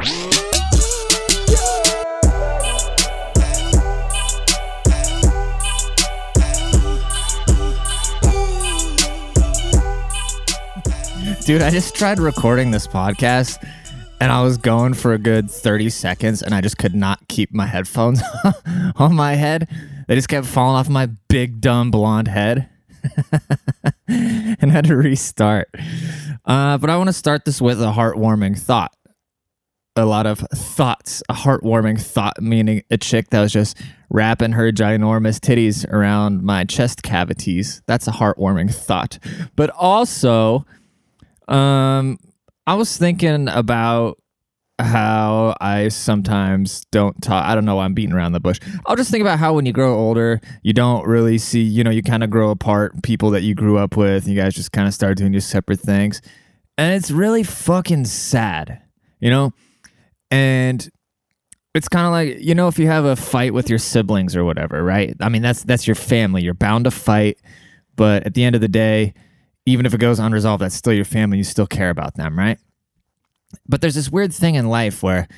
Dude, I just tried recording this podcast and I was going for a good 30 seconds and I just could not keep my headphones on my head. They just kept falling off my big, dumb blonde head and had to restart. Uh, but I want to start this with a heartwarming thought. A lot of thoughts, a heartwarming thought, meaning a chick that was just wrapping her ginormous titties around my chest cavities. That's a heartwarming thought. But also, um, I was thinking about how I sometimes don't talk. I don't know. Why I'm beating around the bush. I'll just think about how when you grow older, you don't really see, you know, you kind of grow apart people that you grew up with. you guys just kind of start doing your separate things. And it's really fucking sad, you know? And it's kind of like, you know, if you have a fight with your siblings or whatever, right? I mean, that's that's your family. You're bound to fight, but at the end of the day, even if it goes unresolved, that's still your family. You still care about them, right? But there's this weird thing in life where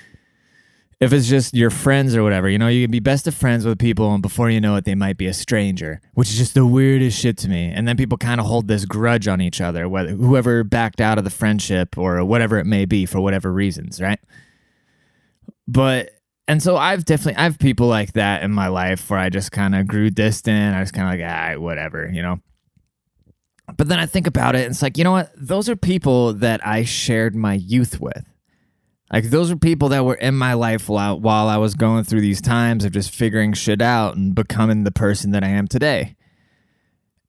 if it's just your friends or whatever, you know, you can be best of friends with people, and before you know it, they might be a stranger, which is just the weirdest shit to me. And then people kind of hold this grudge on each other, whether whoever backed out of the friendship or whatever it may be for whatever reasons, right? But and so I've definitely I have people like that in my life where I just kind of grew distant. I was kind of like, ah, whatever, you know. But then I think about it, and it's like, you know what? Those are people that I shared my youth with. Like, those are people that were in my life while, while I was going through these times of just figuring shit out and becoming the person that I am today.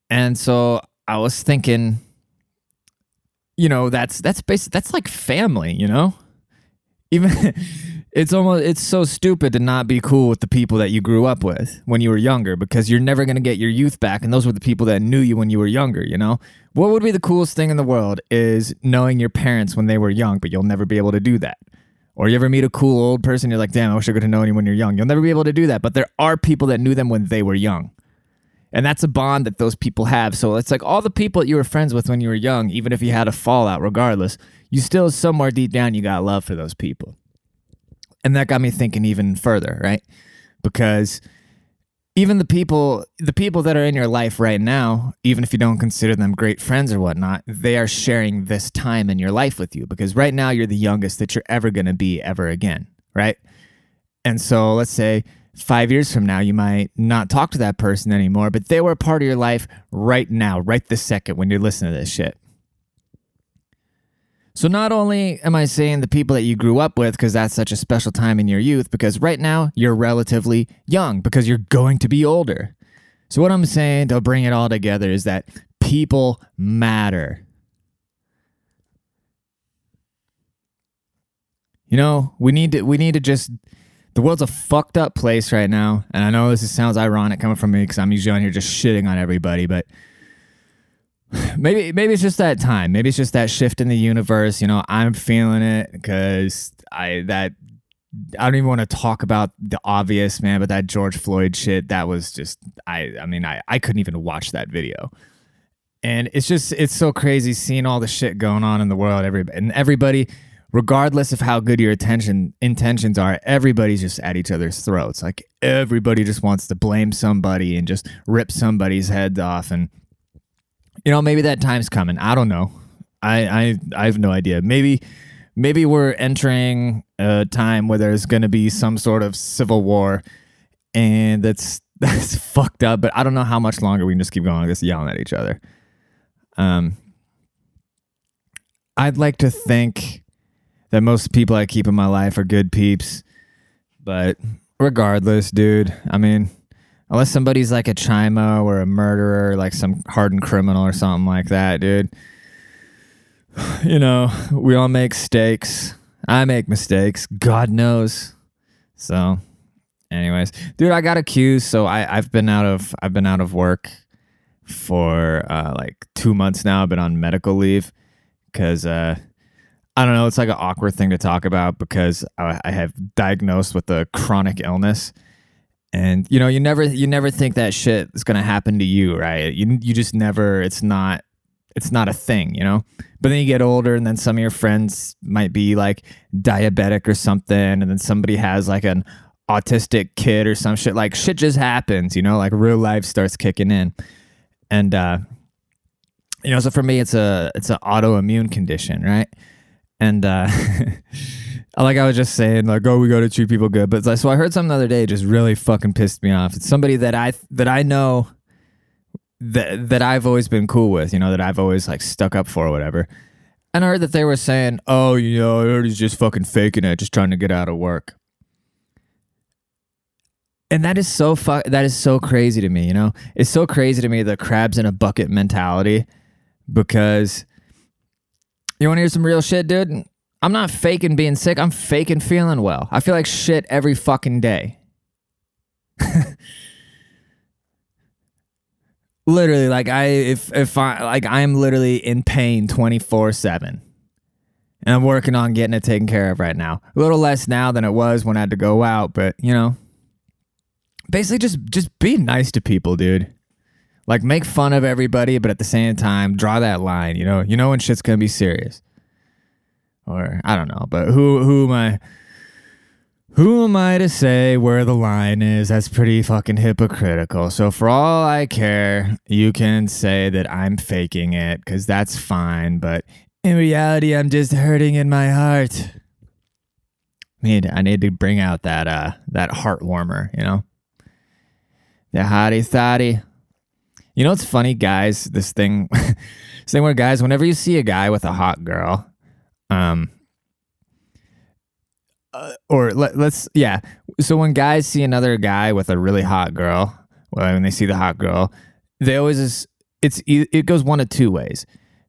And so I was thinking, you know, that's that's basic. That's like family, you know. Even it's almost it's so stupid to not be cool with the people that you grew up with when you were younger because you're never going to get your youth back and those were the people that knew you when you were younger you know? What would be the coolest thing in the world is knowing your parents when they were young but you'll never be able to do that. Or you ever meet a cool old person you're like damn i wish i could have known you when you're young. You'll never be able to do that but there are people that knew them when they were young. And that's a bond that those people have. So it's like all the people that you were friends with when you were young even if you had a fallout regardless you still somewhere deep down you got love for those people and that got me thinking even further, right? Because even the people the people that are in your life right now even if you don't consider them great friends or whatnot they are sharing this time in your life with you because right now you're the youngest that you're ever going to be ever again right and so let's say five years from now you might not talk to that person anymore but they were a part of your life right now right this second when you're listening to this shit so not only am I saying the people that you grew up with because that's such a special time in your youth because right now you're relatively young because you're going to be older. So what I'm saying to bring it all together is that people matter. You know, we need to we need to just the world's a fucked up place right now, and I know this sounds ironic coming from me because I'm usually on here just shitting on everybody, but maybe maybe it's just that time. Maybe it's just that shift in the universe. You know, I'm feeling it because I that I don't even want to talk about the obvious, man, but that George Floyd shit, that was just I I mean, I, I couldn't even watch that video. And it's just it's so crazy seeing all the shit going on in the world. Everybody and everybody, regardless of how good your attention intentions are, everybody's just at each other's throats. Like everybody just wants to blame somebody and just rip somebody's head off and you know, maybe that time's coming. I don't know. I I I have no idea. Maybe maybe we're entering a time where there's going to be some sort of civil war, and that's that's fucked up. But I don't know how much longer we can just keep going like this, yelling at each other. Um, I'd like to think that most people I keep in my life are good peeps, but regardless, dude. I mean Unless somebody's like a chimo or a murderer, like some hardened criminal or something like that, dude. You know, we all make mistakes. I make mistakes. God knows. So, anyways, dude, I got accused. So I, I've been out of I've been out of work for uh, like two months now. I've been on medical leave because uh, I don't know. It's like an awkward thing to talk about because I, I have diagnosed with a chronic illness and you know you never you never think that shit is gonna happen to you right you you just never it's not it's not a thing, you know? But then you get older and then some of your friends might be like diabetic or something and then somebody has like an autistic kid or some shit like shit just happens, you know, like real life starts kicking in. And uh you know, so for me it's a it's an autoimmune condition, right? And uh like I was just saying, like, oh, we got to treat people good. But like, so I heard something the other day, just really fucking pissed me off. It's somebody that I that I know that that I've always been cool with, you know, that I've always like stuck up for or whatever. And I heard that they were saying, "Oh, you know, he's just fucking faking it, just trying to get out of work." And that is so fu- that is so crazy to me, you know? It's so crazy to me the crabs in a bucket mentality because you want to hear some real shit, dude? I'm not faking being sick. I'm faking feeling well. I feel like shit every fucking day. literally like i if if i like i'm literally in pain 24 7 and i'm working on getting it taken care of right now a little less now than it was when i had to go out but you know basically just just be nice to people dude like make fun of everybody but at the same time draw that line you know you know when shit's gonna be serious or i don't know but who who am i who am I to say where the line is? That's pretty fucking hypocritical. So, for all I care, you can say that I'm faking it because that's fine. But in reality, I'm just hurting in my heart. Need I need to bring out that uh that heart warmer, you know, the hottie thotty. You know what's funny, guys? This thing, this thing where guys, whenever you see a guy with a hot girl, um, uh, or let, us yeah. So when guys see another guy with a really hot girl, well, when they see the hot girl, they always is, it's it goes one of two ways.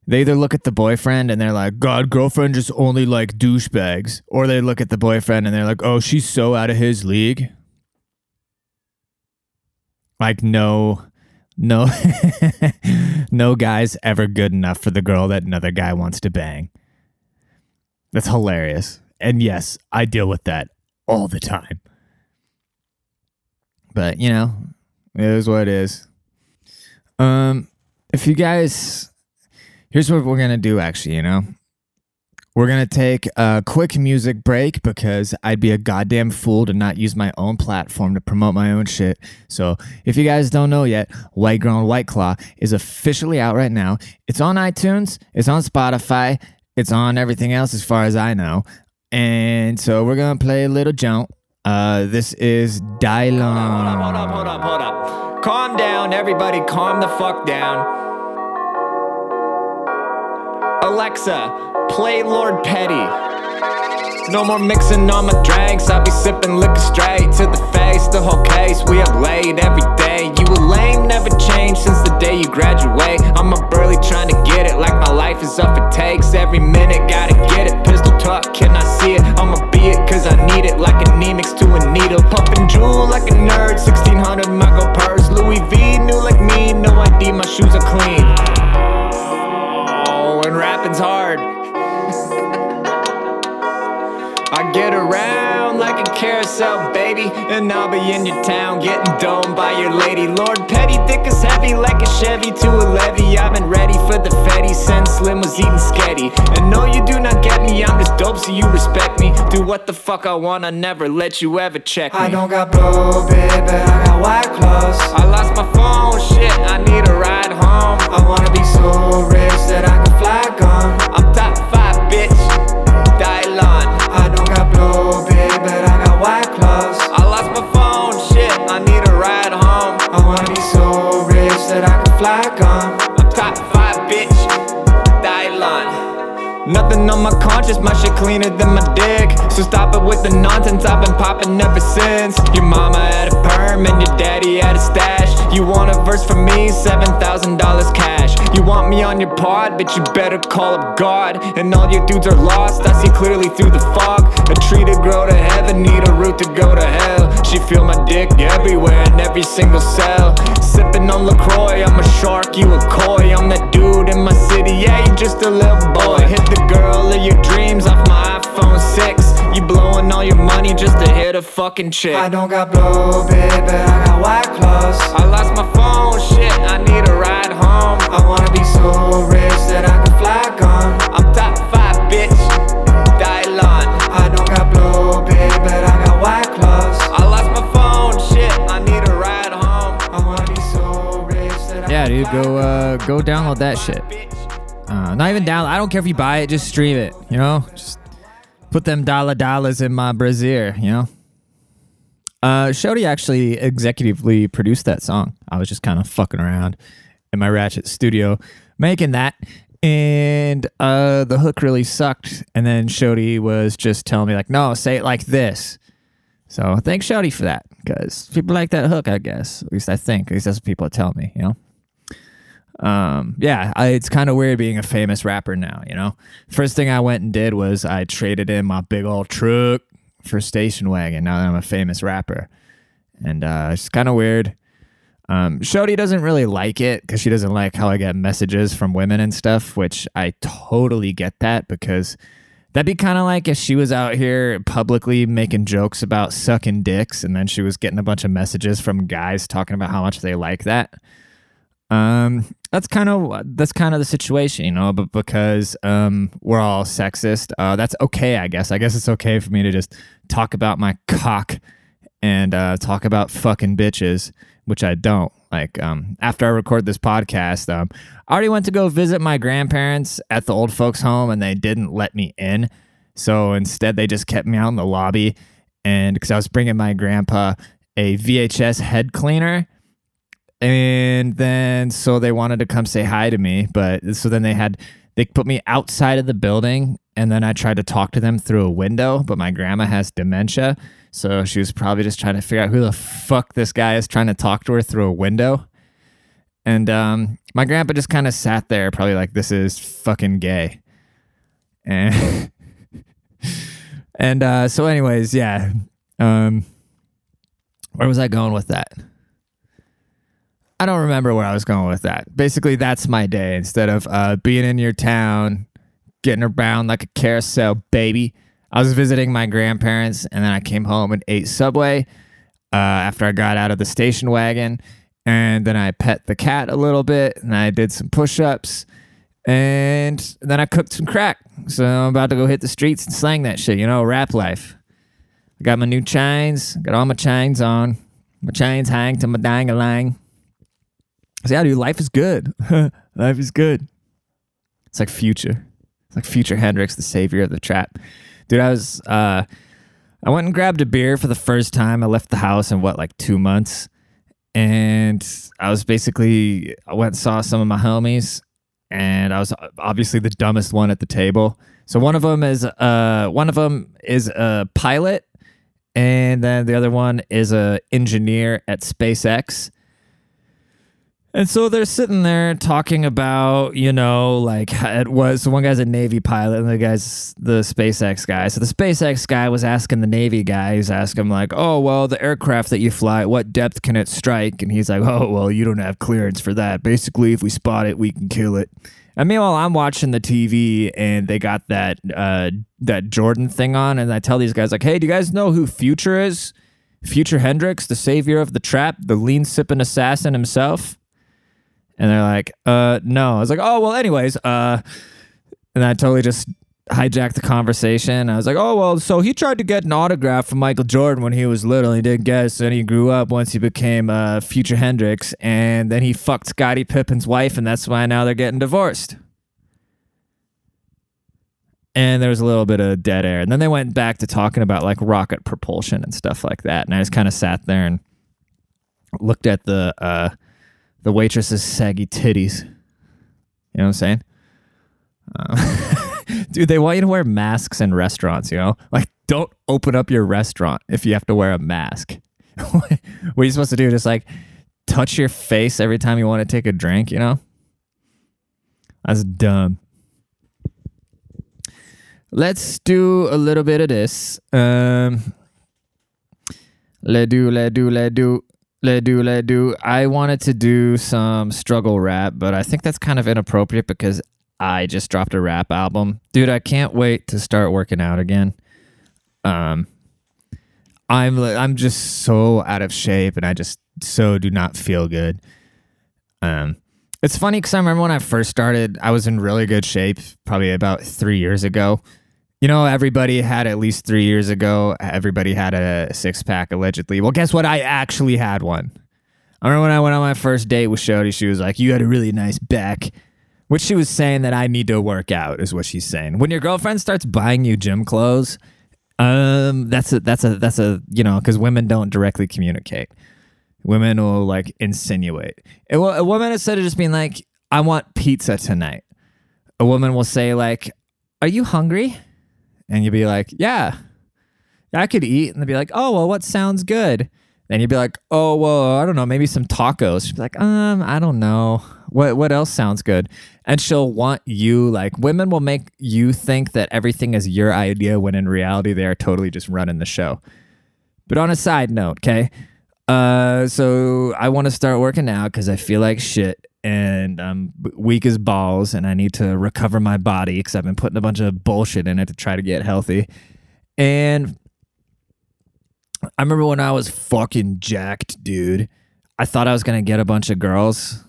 They either look at the boyfriend and they're like, God, girlfriend just only like douchebags, or they look at the boyfriend and they're like, Oh, she's so out of his league. Like no, no, no guy's ever good enough for the girl that another guy wants to bang. That's hilarious. And yes, I deal with that all the time. But, you know, it is what it is. Um, if you guys, here's what we're going to do actually, you know. We're going to take a quick music break because I'd be a goddamn fool to not use my own platform to promote my own shit. So, if you guys don't know yet, White and White Claw is officially out right now. It's on iTunes, it's on Spotify, it's on everything else as far as I know. And so we're gonna play a little jump. Uh, this is Dylon. Hold up, hold up, hold up, hold up. Calm down, everybody. Calm the fuck down. Alexa, play Lord Petty. No more mixing on my drinks. I'll be sipping liquor straight to the face. The whole case we have laid every day. You a lame, never changed since the day you graduate. I'm up early trying to life is up it takes. Every minute, gotta get it. Pistol talk, can I see it? I'ma be it, cause I need it. Like an mix to a needle. Pumping jewel like a nerd. 1600 my go purse. Louis V, new like me. No ID, my shoes are clean. And I'll be in your town getting domed by your lady. Lord Petty, thick as heavy like a Chevy to a levy. I've been ready for the Fetty since Slim was eating sketty. And no, you do not get me, I'm just dope, so you respect me. Do what the fuck I want, I never let you ever check me. I don't got blue, baby, I got white clothes. I lost my phone, shit, I need a ride home. I wanna be so rich that I can fly gone. On my conscience, my shit cleaner than my dick. So stop it with the nonsense, I've been popping ever since. Your mama had a perm and your daddy had a stash. You want a verse from me, $7,000 cash. You want me on your pod, but you better call up God. And all your dudes are lost, I see clearly through the fog. A tree to grow to heaven, need a root to go to hell. She feel my dick everywhere in every single cell. Sipping on LaCroix, I'm a shark, you a koi. I'm that dude in my city, yeah, you just a little boy. Hit the girl of your dreams off my iPhone 6. You blowing all your money just to hit a fucking chick. I don't got blow, got white claws. I lost my phone, shit, I need a ride home. I wanna be so rich that I can fly gone. I'm top five, bitch. Dylon. I don't got blow, babe, but I got white claws. I lost my phone, shit, I need a ride home. I wanna be so rich that I Yeah, can dude, fly go uh, go download that shit. Uh, not even download. I don't care if you buy it, just stream it. You know, just put them dollar dollars in my brazier. You know. Uh, Shody actually executively produced that song. I was just kind of fucking around in my Ratchet studio making that, and uh, the hook really sucked. And then Shody was just telling me like, "No, say it like this." So thanks, Shody, for that because people like that hook. I guess at least I think. At least that's what people tell me. You know um yeah I, it's kind of weird being a famous rapper now you know first thing i went and did was i traded in my big old truck for station wagon now that i'm a famous rapper and uh it's kind of weird um doesn't really like it because she doesn't like how i get messages from women and stuff which i totally get that because that'd be kind of like if she was out here publicly making jokes about sucking dicks and then she was getting a bunch of messages from guys talking about how much they like that um, that's kind of that's kind of the situation, you know. But because um, we're all sexist, uh, that's okay, I guess. I guess it's okay for me to just talk about my cock and uh, talk about fucking bitches, which I don't. Like um, after I record this podcast, um, I already went to go visit my grandparents at the old folks' home, and they didn't let me in. So instead, they just kept me out in the lobby, and because I was bringing my grandpa a VHS head cleaner and then so they wanted to come say hi to me but so then they had they put me outside of the building and then i tried to talk to them through a window but my grandma has dementia so she was probably just trying to figure out who the fuck this guy is trying to talk to her through a window and um, my grandpa just kind of sat there probably like this is fucking gay and and uh, so anyways yeah um, where was i going with that I don't remember where I was going with that. Basically, that's my day. Instead of uh, being in your town, getting around like a carousel, baby, I was visiting my grandparents, and then I came home and ate Subway uh, after I got out of the station wagon, and then I pet the cat a little bit, and I did some push-ups, and then I cooked some crack. So I'm about to go hit the streets and slang that shit. You know, rap life. I got my new chains. Got all my chains on. My chains hang to my dang-a-lang. So yeah, dude, life is good. life is good. It's like future. It's like future Hendrix, the savior of the trap. Dude, I was uh I went and grabbed a beer for the first time. I left the house in what, like two months. And I was basically I went and saw some of my homies and I was obviously the dumbest one at the table. So one of them is uh one of them is a pilot and then the other one is a engineer at SpaceX. And so they're sitting there talking about, you know, like it was so one guy's a Navy pilot and the guy's the SpaceX guy. So the SpaceX guy was asking the Navy guy, he's asking him like, Oh, well, the aircraft that you fly, what depth can it strike? And he's like, Oh, well, you don't have clearance for that. Basically, if we spot it, we can kill it. And meanwhile, I'm watching the TV and they got that uh that Jordan thing on, and I tell these guys, like, hey, do you guys know who Future is? Future Hendrix, the savior of the trap, the lean sipping assassin himself. And they're like, uh, no. I was like, oh, well, anyways, uh, and I totally just hijacked the conversation. I was like, oh, well, so he tried to get an autograph from Michael Jordan when he was little. He didn't get it. So then he grew up once he became uh, Future Hendrix. And then he fucked Scottie Pippen's wife. And that's why now they're getting divorced. And there was a little bit of dead air. And then they went back to talking about like rocket propulsion and stuff like that. And I just kind of sat there and looked at the, uh, the waitress's saggy titties. You know what I'm saying? Um, dude, they want you to wear masks in restaurants, you know? Like, don't open up your restaurant if you have to wear a mask. what are you supposed to do? Just like touch your face every time you want to take a drink, you know? That's dumb. Let's do a little bit of this. Um, let do, let do, let do. Let do. I wanted to do some struggle rap, but I think that's kind of inappropriate because I just dropped a rap album. Dude, I can't wait to start working out again. Um, I'm I'm just so out of shape and I just so do not feel good. Um it's funny cuz I remember when I first started, I was in really good shape probably about 3 years ago. You know, everybody had at least 3 years ago, everybody had a six pack allegedly. Well, guess what? I actually had one. I remember when I went on my first date with Shody, she was like, "You had a really nice back." Which she was saying that I need to work out is what she's saying. When your girlfriend starts buying you gym clothes, um, that's a that's a that's a you know because women don't directly communicate. Women will like insinuate. A woman instead of just being like, "I want pizza tonight," a woman will say like, "Are you hungry?" And you'd be like, "Yeah, I could eat." And they'd be like, "Oh well, what sounds good?" Then you'd be like, "Oh well, I don't know, maybe some tacos." She'd be like, "Um, I don't know. What what else sounds good?" And she'll want you like women will make you think that everything is your idea when in reality they are totally just running the show. But on a side note, okay, uh, so I want to start working out because I feel like shit and um, I'm weak as balls and I need to recover my body because I've been putting a bunch of bullshit in it to try to get healthy. And I remember when I was fucking jacked, dude. I thought I was gonna get a bunch of girls,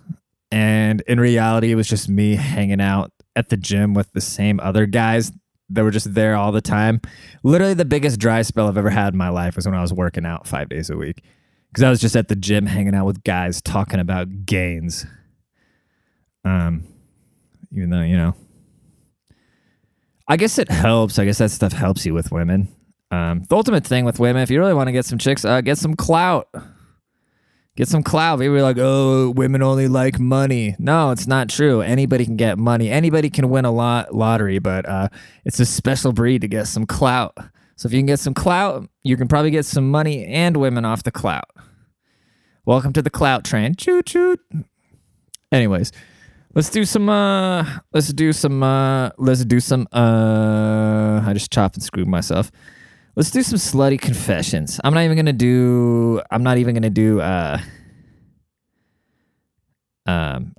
and in reality, it was just me hanging out at the gym with the same other guys that were just there all the time. Literally, the biggest dry spell I've ever had in my life was when I was working out five days a week because I was just at the gym hanging out with guys talking about gains. Um, even though you know, I guess it helps. I guess that stuff helps you with women. Um, the ultimate thing with women, if you really want to get some chicks, uh, get some clout. Get some clout. People are like, oh, women only like money. No, it's not true. Anybody can get money. Anybody can win a lot lottery, but uh, it's a special breed to get some clout. So if you can get some clout, you can probably get some money and women off the clout. Welcome to the clout train. Choo choo. Anyways, let's do some uh let's do some uh let's do some uh I just chopped and screwed myself. Let's do some slutty confessions. I'm not even gonna do. I'm not even gonna do. Uh, um,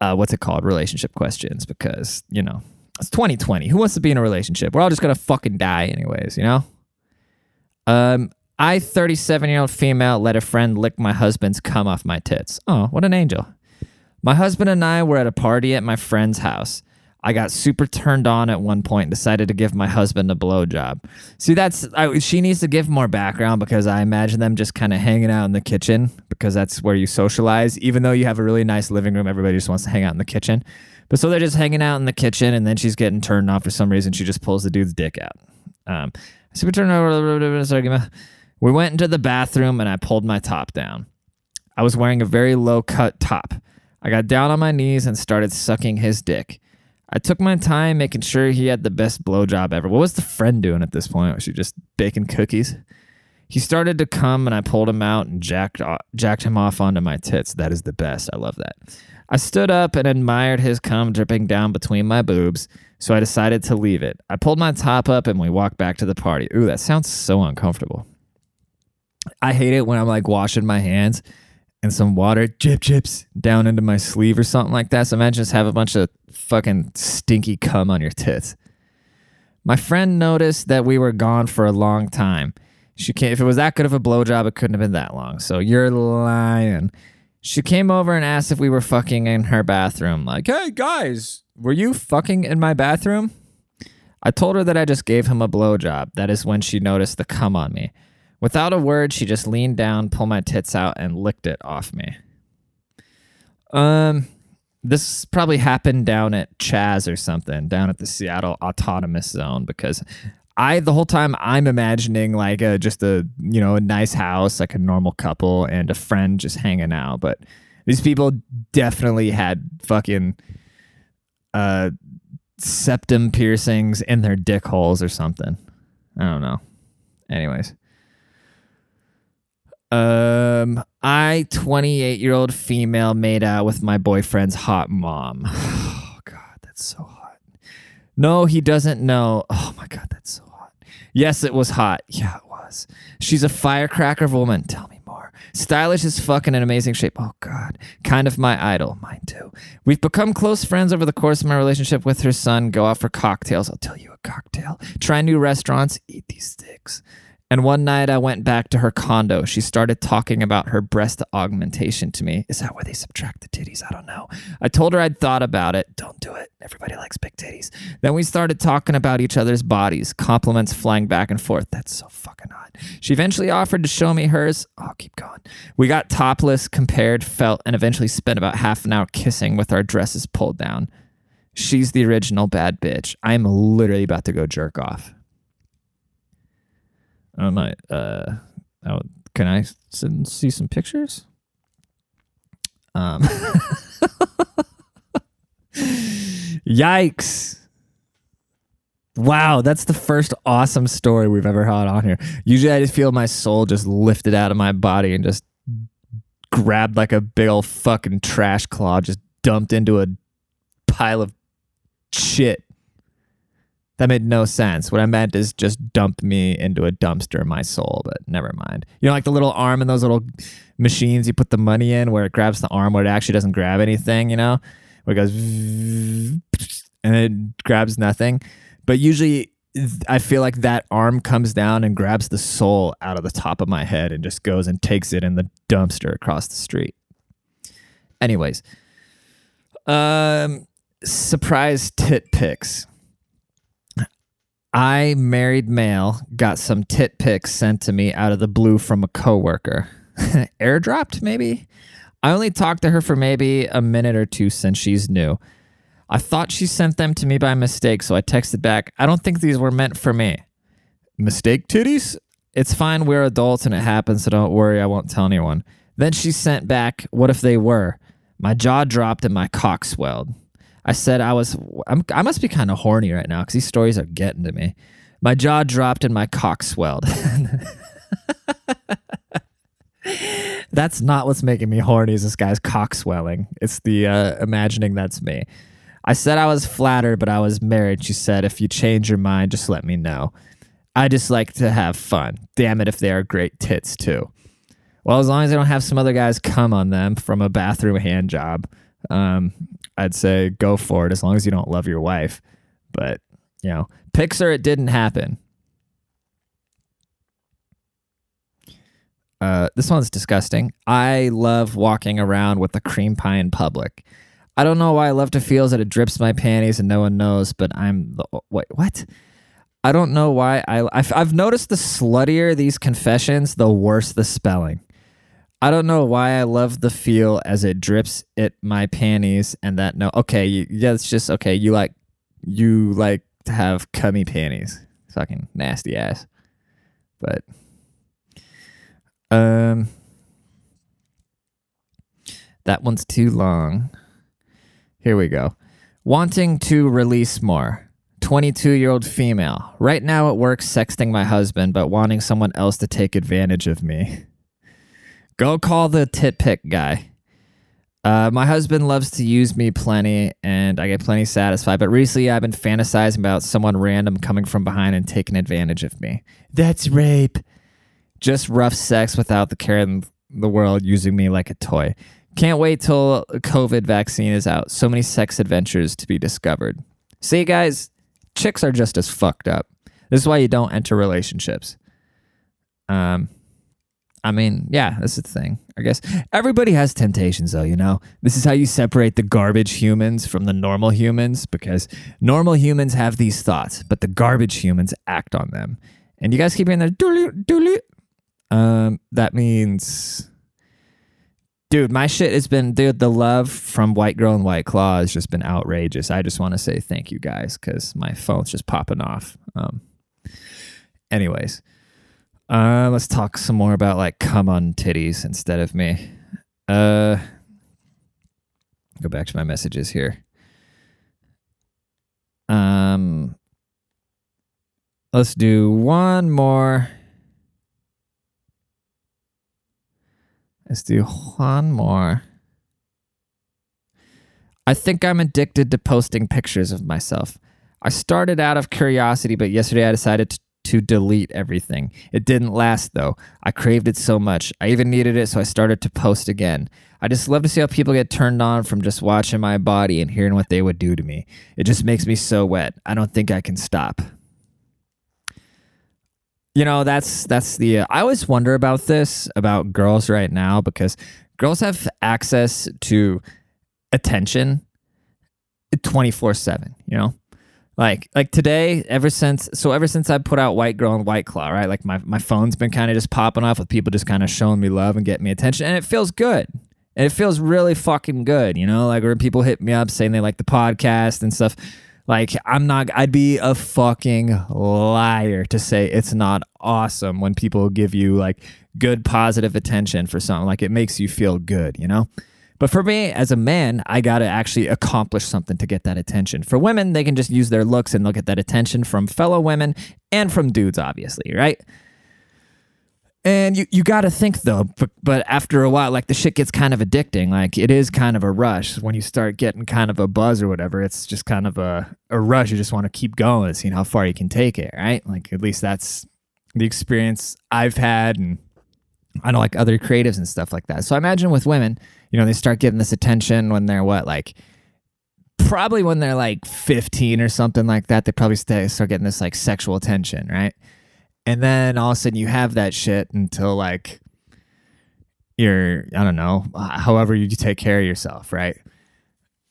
uh, what's it called? Relationship questions because you know it's 2020. Who wants to be in a relationship? We're all just gonna fucking die anyways. You know. Um, I, 37 year old female, let a friend lick my husband's cum off my tits. Oh, what an angel! My husband and I were at a party at my friend's house. I got super turned on at one point and decided to give my husband a blowjob. See, that's I, she needs to give more background because I imagine them just kind of hanging out in the kitchen because that's where you socialize. Even though you have a really nice living room, everybody just wants to hang out in the kitchen. But so they're just hanging out in the kitchen, and then she's getting turned on for some reason. She just pulls the dude's dick out. Um, super turned over. We went into the bathroom, and I pulled my top down. I was wearing a very low cut top. I got down on my knees and started sucking his dick. I took my time making sure he had the best blowjob ever. What was the friend doing at this point? Was she just baking cookies? He started to come and I pulled him out and jacked, jacked him off onto my tits. That is the best. I love that. I stood up and admired his cum dripping down between my boobs, so I decided to leave it. I pulled my top up and we walked back to the party. Ooh, that sounds so uncomfortable. I hate it when I'm like washing my hands and some water chip chips down into my sleeve or something like that. So imagine just have a bunch of fucking stinky cum on your tits. My friend noticed that we were gone for a long time. She came, if it was that good of a blowjob, it couldn't have been that long. So you're lying. She came over and asked if we were fucking in her bathroom. Like, hey guys, were you fucking in my bathroom? I told her that I just gave him a blowjob. That is when she noticed the cum on me. Without a word, she just leaned down, pulled my tits out, and licked it off me. Um, this probably happened down at Chaz or something, down at the Seattle Autonomous Zone, because I the whole time I'm imagining like a just a you know a nice house, like a normal couple, and a friend just hanging out. But these people definitely had fucking uh septum piercings in their dick holes or something. I don't know. Anyways. Um, I, 28 year old female, made out with my boyfriend's hot mom. Oh, God, that's so hot. No, he doesn't know. Oh, my God, that's so hot. Yes, it was hot. Yeah, it was. She's a firecracker of a woman. Tell me more. Stylish as fuck and in amazing shape. Oh, God. Kind of my idol. Mine too. We've become close friends over the course of my relationship with her son. Go out for cocktails. I'll tell you a cocktail. Try new restaurants. Eat these sticks And one night I went back to her condo. She started talking about her breast augmentation to me. Is that where they subtract the titties? I don't know. I told her I'd thought about it. Don't do it. Everybody likes big titties. Then we started talking about each other's bodies, compliments flying back and forth. That's so fucking hot. She eventually offered to show me hers. Oh, keep going. We got topless, compared, felt, and eventually spent about half an hour kissing with our dresses pulled down. She's the original bad bitch. I'm literally about to go jerk off. I might. Uh, oh, can I send, see some pictures? Um. Yikes! Wow, that's the first awesome story we've ever had on here. Usually, I just feel my soul just lifted out of my body and just grabbed like a big old fucking trash claw, just dumped into a pile of shit. That made no sense. What I meant is just dump me into a dumpster my soul, but never mind. You know, like the little arm in those little machines you put the money in where it grabs the arm where it actually doesn't grab anything, you know? Where it goes and it grabs nothing. But usually I feel like that arm comes down and grabs the soul out of the top of my head and just goes and takes it in the dumpster across the street. Anyways, um, surprise tit pics. I, married male, got some tit pics sent to me out of the blue from a coworker. Airdropped, maybe? I only talked to her for maybe a minute or two since she's new. I thought she sent them to me by mistake, so I texted back, I don't think these were meant for me. Mistake titties? It's fine, we're adults and it happens, so don't worry, I won't tell anyone. Then she sent back, What if they were? My jaw dropped and my cock swelled. I said I was, I'm, i must be kind of horny right now because these stories are getting to me. My jaw dropped and my cock swelled. that's not what's making me horny. Is this guy's cock swelling? It's the uh, imagining that's me. I said I was flattered, but I was married. She said, if you change your mind, just let me know. I just like to have fun. Damn it, if they are great tits too. Well, as long as I don't have some other guys come on them from a bathroom hand job, um, I'd say go for it as long as you don't love your wife. But, you know, pics or, it didn't happen. Uh, this one's disgusting. I love walking around with a cream pie in public. I don't know why I love to feel that it drips my panties and no one knows, but I'm the wait what? I don't know why I I've, I've noticed the sluttier these confessions, the worse the spelling. I don't know why I love the feel as it drips at my panties and that no okay yeah it's just okay you like you like to have cummy panties. Fucking nasty ass. But um that one's too long. Here we go. Wanting to release more. 22 year old female. Right now at work sexting my husband but wanting someone else to take advantage of me Go call the tit pic guy. Uh, my husband loves to use me plenty, and I get plenty satisfied. But recently, I've been fantasizing about someone random coming from behind and taking advantage of me. That's rape. Just rough sex without the care in the world using me like a toy. Can't wait till the COVID vaccine is out. So many sex adventures to be discovered. See, guys, chicks are just as fucked up. This is why you don't enter relationships. Um, I mean, yeah, that's the thing. I guess everybody has temptations, though, you know? This is how you separate the garbage humans from the normal humans because normal humans have these thoughts, but the garbage humans act on them. And you guys keep hearing that, doodly, doodly. Um, that means, dude, my shit has been, dude, the love from White Girl and White Claw has just been outrageous. I just want to say thank you guys because my phone's just popping off. Um, anyways. Uh, let's talk some more about like come on titties instead of me. Uh, go back to my messages here. Um, let's do one more. Let's do one more. I think I'm addicted to posting pictures of myself. I started out of curiosity, but yesterday I decided to to delete everything. It didn't last though. I craved it so much. I even needed it, so I started to post again. I just love to see how people get turned on from just watching my body and hearing what they would do to me. It just makes me so wet. I don't think I can stop. you know that's that's the uh, i always wonder about this about girls right now because girls have access to attention 24-7 you know like like today ever since so ever since i put out white girl and white claw right like my, my phone's been kind of just popping off with people just kind of showing me love and getting me attention and it feels good. And it feels really fucking good you know like when people hit me up saying they like the podcast and stuff. Like I'm not I'd be a fucking liar to say it's not awesome when people give you like good positive attention for something. Like it makes you feel good, you know? But for me as a man, I got to actually accomplish something to get that attention. For women, they can just use their looks and they'll get that attention from fellow women and from dudes obviously, right? And you, you got to think though, but, but after a while, like the shit gets kind of addicting. Like it is kind of a rush when you start getting kind of a buzz or whatever. It's just kind of a, a rush. You just want to keep going, seeing how far you can take it, right? Like at least that's the experience I've had. And I know like other creatives and stuff like that. So I imagine with women, you know, they start getting this attention when they're what, like probably when they're like 15 or something like that. They probably start getting this like sexual attention, right? and then all of a sudden you have that shit until like you're i don't know however you take care of yourself right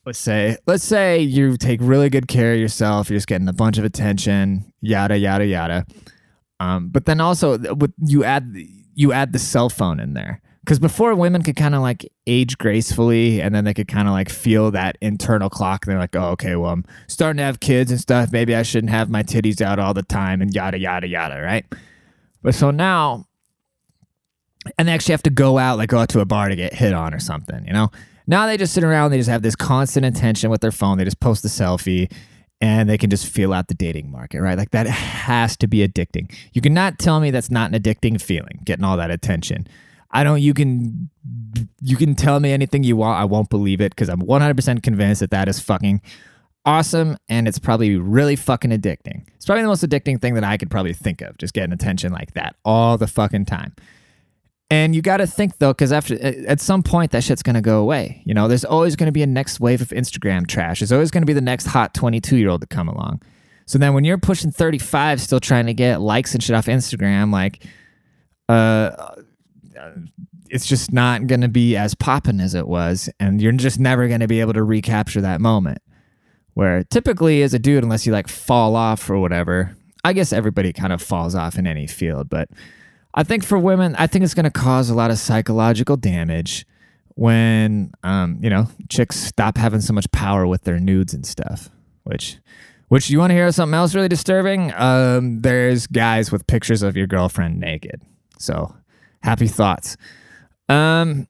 let's say let's say you take really good care of yourself you're just getting a bunch of attention yada yada yada um, but then also with you add you add the cell phone in there because before women could kind of like age gracefully and then they could kind of like feel that internal clock and they're like oh okay well i'm starting to have kids and stuff maybe i shouldn't have my titties out all the time and yada yada yada right but so now and they actually have to go out like go out to a bar to get hit on or something you know now they just sit around they just have this constant attention with their phone they just post a selfie and they can just feel out the dating market, right? Like that has to be addicting. You cannot tell me that's not an addicting feeling, getting all that attention. I don't. You can you can tell me anything you want. I won't believe it because I'm 100% convinced that that is fucking awesome and it's probably really fucking addicting. It's probably the most addicting thing that I could probably think of. Just getting attention like that all the fucking time. And you got to think though, because after at some point that shit's gonna go away. You know, there's always gonna be a next wave of Instagram trash. There's always gonna be the next hot 22 year old to come along. So then when you're pushing 35, still trying to get likes and shit off Instagram, like, uh, it's just not going to be as popping as it was. And you're just never going to be able to recapture that moment. Where typically, as a dude, unless you like fall off or whatever, I guess everybody kind of falls off in any field. But I think for women, I think it's going to cause a lot of psychological damage when, um, you know, chicks stop having so much power with their nudes and stuff. Which, which you want to hear something else really disturbing? Um, there's guys with pictures of your girlfriend naked. So happy thoughts. Um.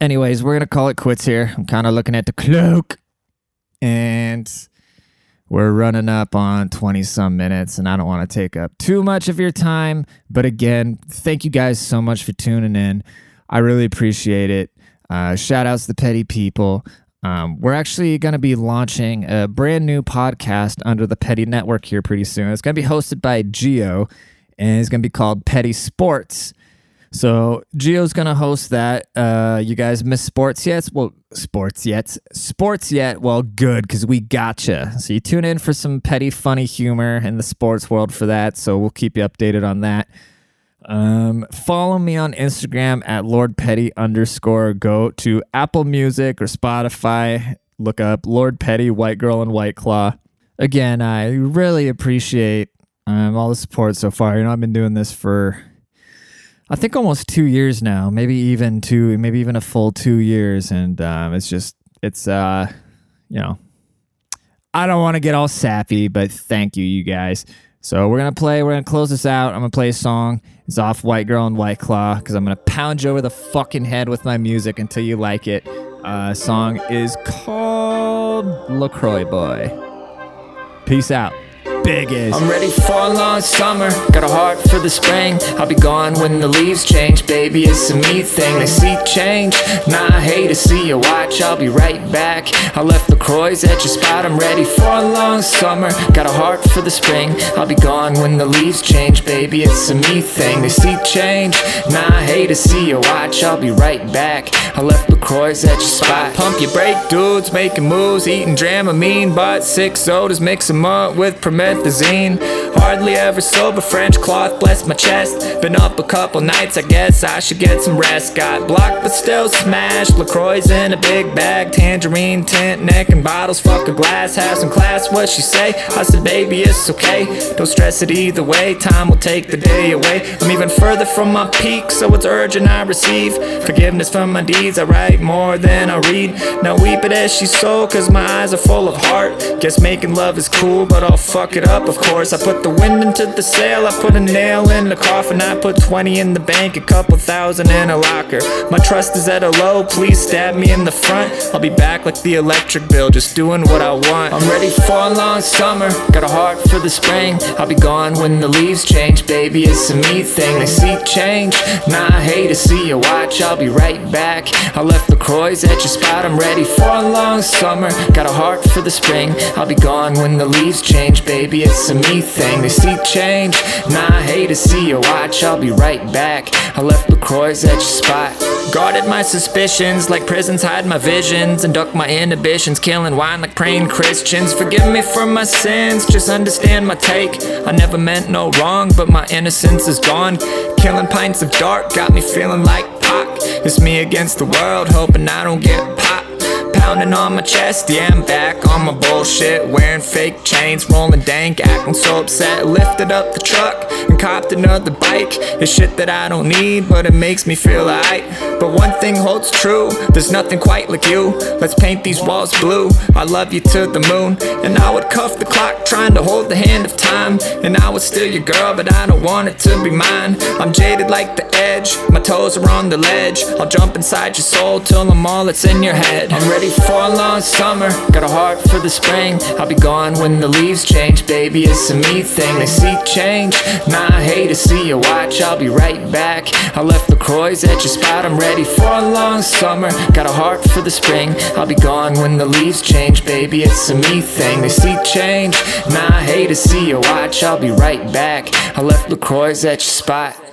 Anyways, we're gonna call it quits here. I'm kind of looking at the cloak, and we're running up on 20 some minutes, and I don't want to take up too much of your time. But again, thank you guys so much for tuning in. I really appreciate it. Uh, shout outs to the petty people. Um, we're actually going to be launching a brand new podcast under the Petty Network here pretty soon. It's going to be hosted by Geo, and it's going to be called Petty Sports. So Geo's gonna host that. Uh, you guys miss sports yet? Well, sports yet? Sports yet? Well, good because we gotcha. So you tune in for some petty, funny humor in the sports world for that. So we'll keep you updated on that. Um, follow me on Instagram at Lord Petty underscore. Go to Apple Music or Spotify. Look up Lord Petty, White Girl, and White Claw. Again, I really appreciate um, all the support so far. You know, I've been doing this for I think almost two years now, maybe even two, maybe even a full two years, and um, it's just it's uh, you know, I don't want to get all sappy, but thank you, you guys. So we're gonna play. We're gonna close this out. I'm gonna play a song. It's off White Girl and White Claw because I'm gonna pound you over the fucking head with my music until you like it. Uh, song is called Lacroix Boy. Peace out I'm ready for a long summer, got a heart for the spring. I'll be gone when the leaves change, baby. It's a me thing. They see change, nah, I hate to see you watch. I'll be right back. I left the Croix at your spot. I'm ready for a long summer, got a heart for the spring. I'll be gone when the leaves change, baby. It's a me thing. They see change, nah, I hate to see you watch. I'll be right back. I left the Croix at your spot. Pump your brake, dudes, making moves, eating Dramamine, but six sodas, mix them up with Promethazine promethazine. Hardly ever sober, French cloth bless my chest. Been up a couple nights, I guess I should get some rest. Got blocked, but still smashed. LaCroix's in a big bag, tangerine tint, neck and bottles. Fuck a glass, have some class. What she say? I said, baby, it's okay. Don't stress it either way. Time will take the day away. I'm even further from my peak, so it's urgent I receive forgiveness for my deeds. I write more than I read. Now weep it as she sold, cause my eyes are full of heart. Guess making love is cool, but I'll fuck it up, of course. I put the wind into the sail, I put a nail in the coffin. I put 20 in the bank, a couple thousand in a locker. My trust is at a low, please stab me in the front. I'll be back like the electric bill, just doing what I want. I'm ready for a long summer, got a heart for the spring. I'll be gone when the leaves change, baby, it's a me thing. They see change, nah, I hate to see you watch, I'll be right back. I left LaCroix's at your spot, I'm ready for a long summer. Got a heart for the spring, I'll be gone when the leaves change, baby, it's a me thing. They see change, nah, I hate to see you watch, I'll be right back. I left LaCroix's at your spot. Guarded my suspicions like prisons hide my visions and duck my inhibitions, killing wine like praying Christians. Forgive me for my sins, just understand my take. I never meant no wrong, but my innocence is gone. Killing pints of dark got me feeling like Pac. It's me against the world, hoping I don't get popped. Pounding on my chest, yeah, I'm back on my bullshit. Wearing fake chains, rolling dank, acting so upset. Lifted up the truck and copped another bike. It's shit that I don't need, but it makes me feel alright. But one thing holds true, there's nothing quite like you. Let's paint these walls blue. I love you to the moon. And I would cuff the clock, trying to hold the hand of time. And I would steal your girl, but I don't want it to be mine. I'm jaded like the edge, my toes are on the ledge. I'll jump inside your soul till I'm all that's in your head. I'm ready for a long summer, got a heart for the spring. I'll be gone when the leaves change, baby, it's a me thing. They see change, nah, I hate to see you watch, I'll be right back. I left the LaCroix's at your spot, I'm ready for a long summer. Got a heart for the spring, I'll be gone when the leaves change, baby, it's a me thing. They see change, nah, I hate to see you watch, I'll be right back. I left the LaCroix's at your spot.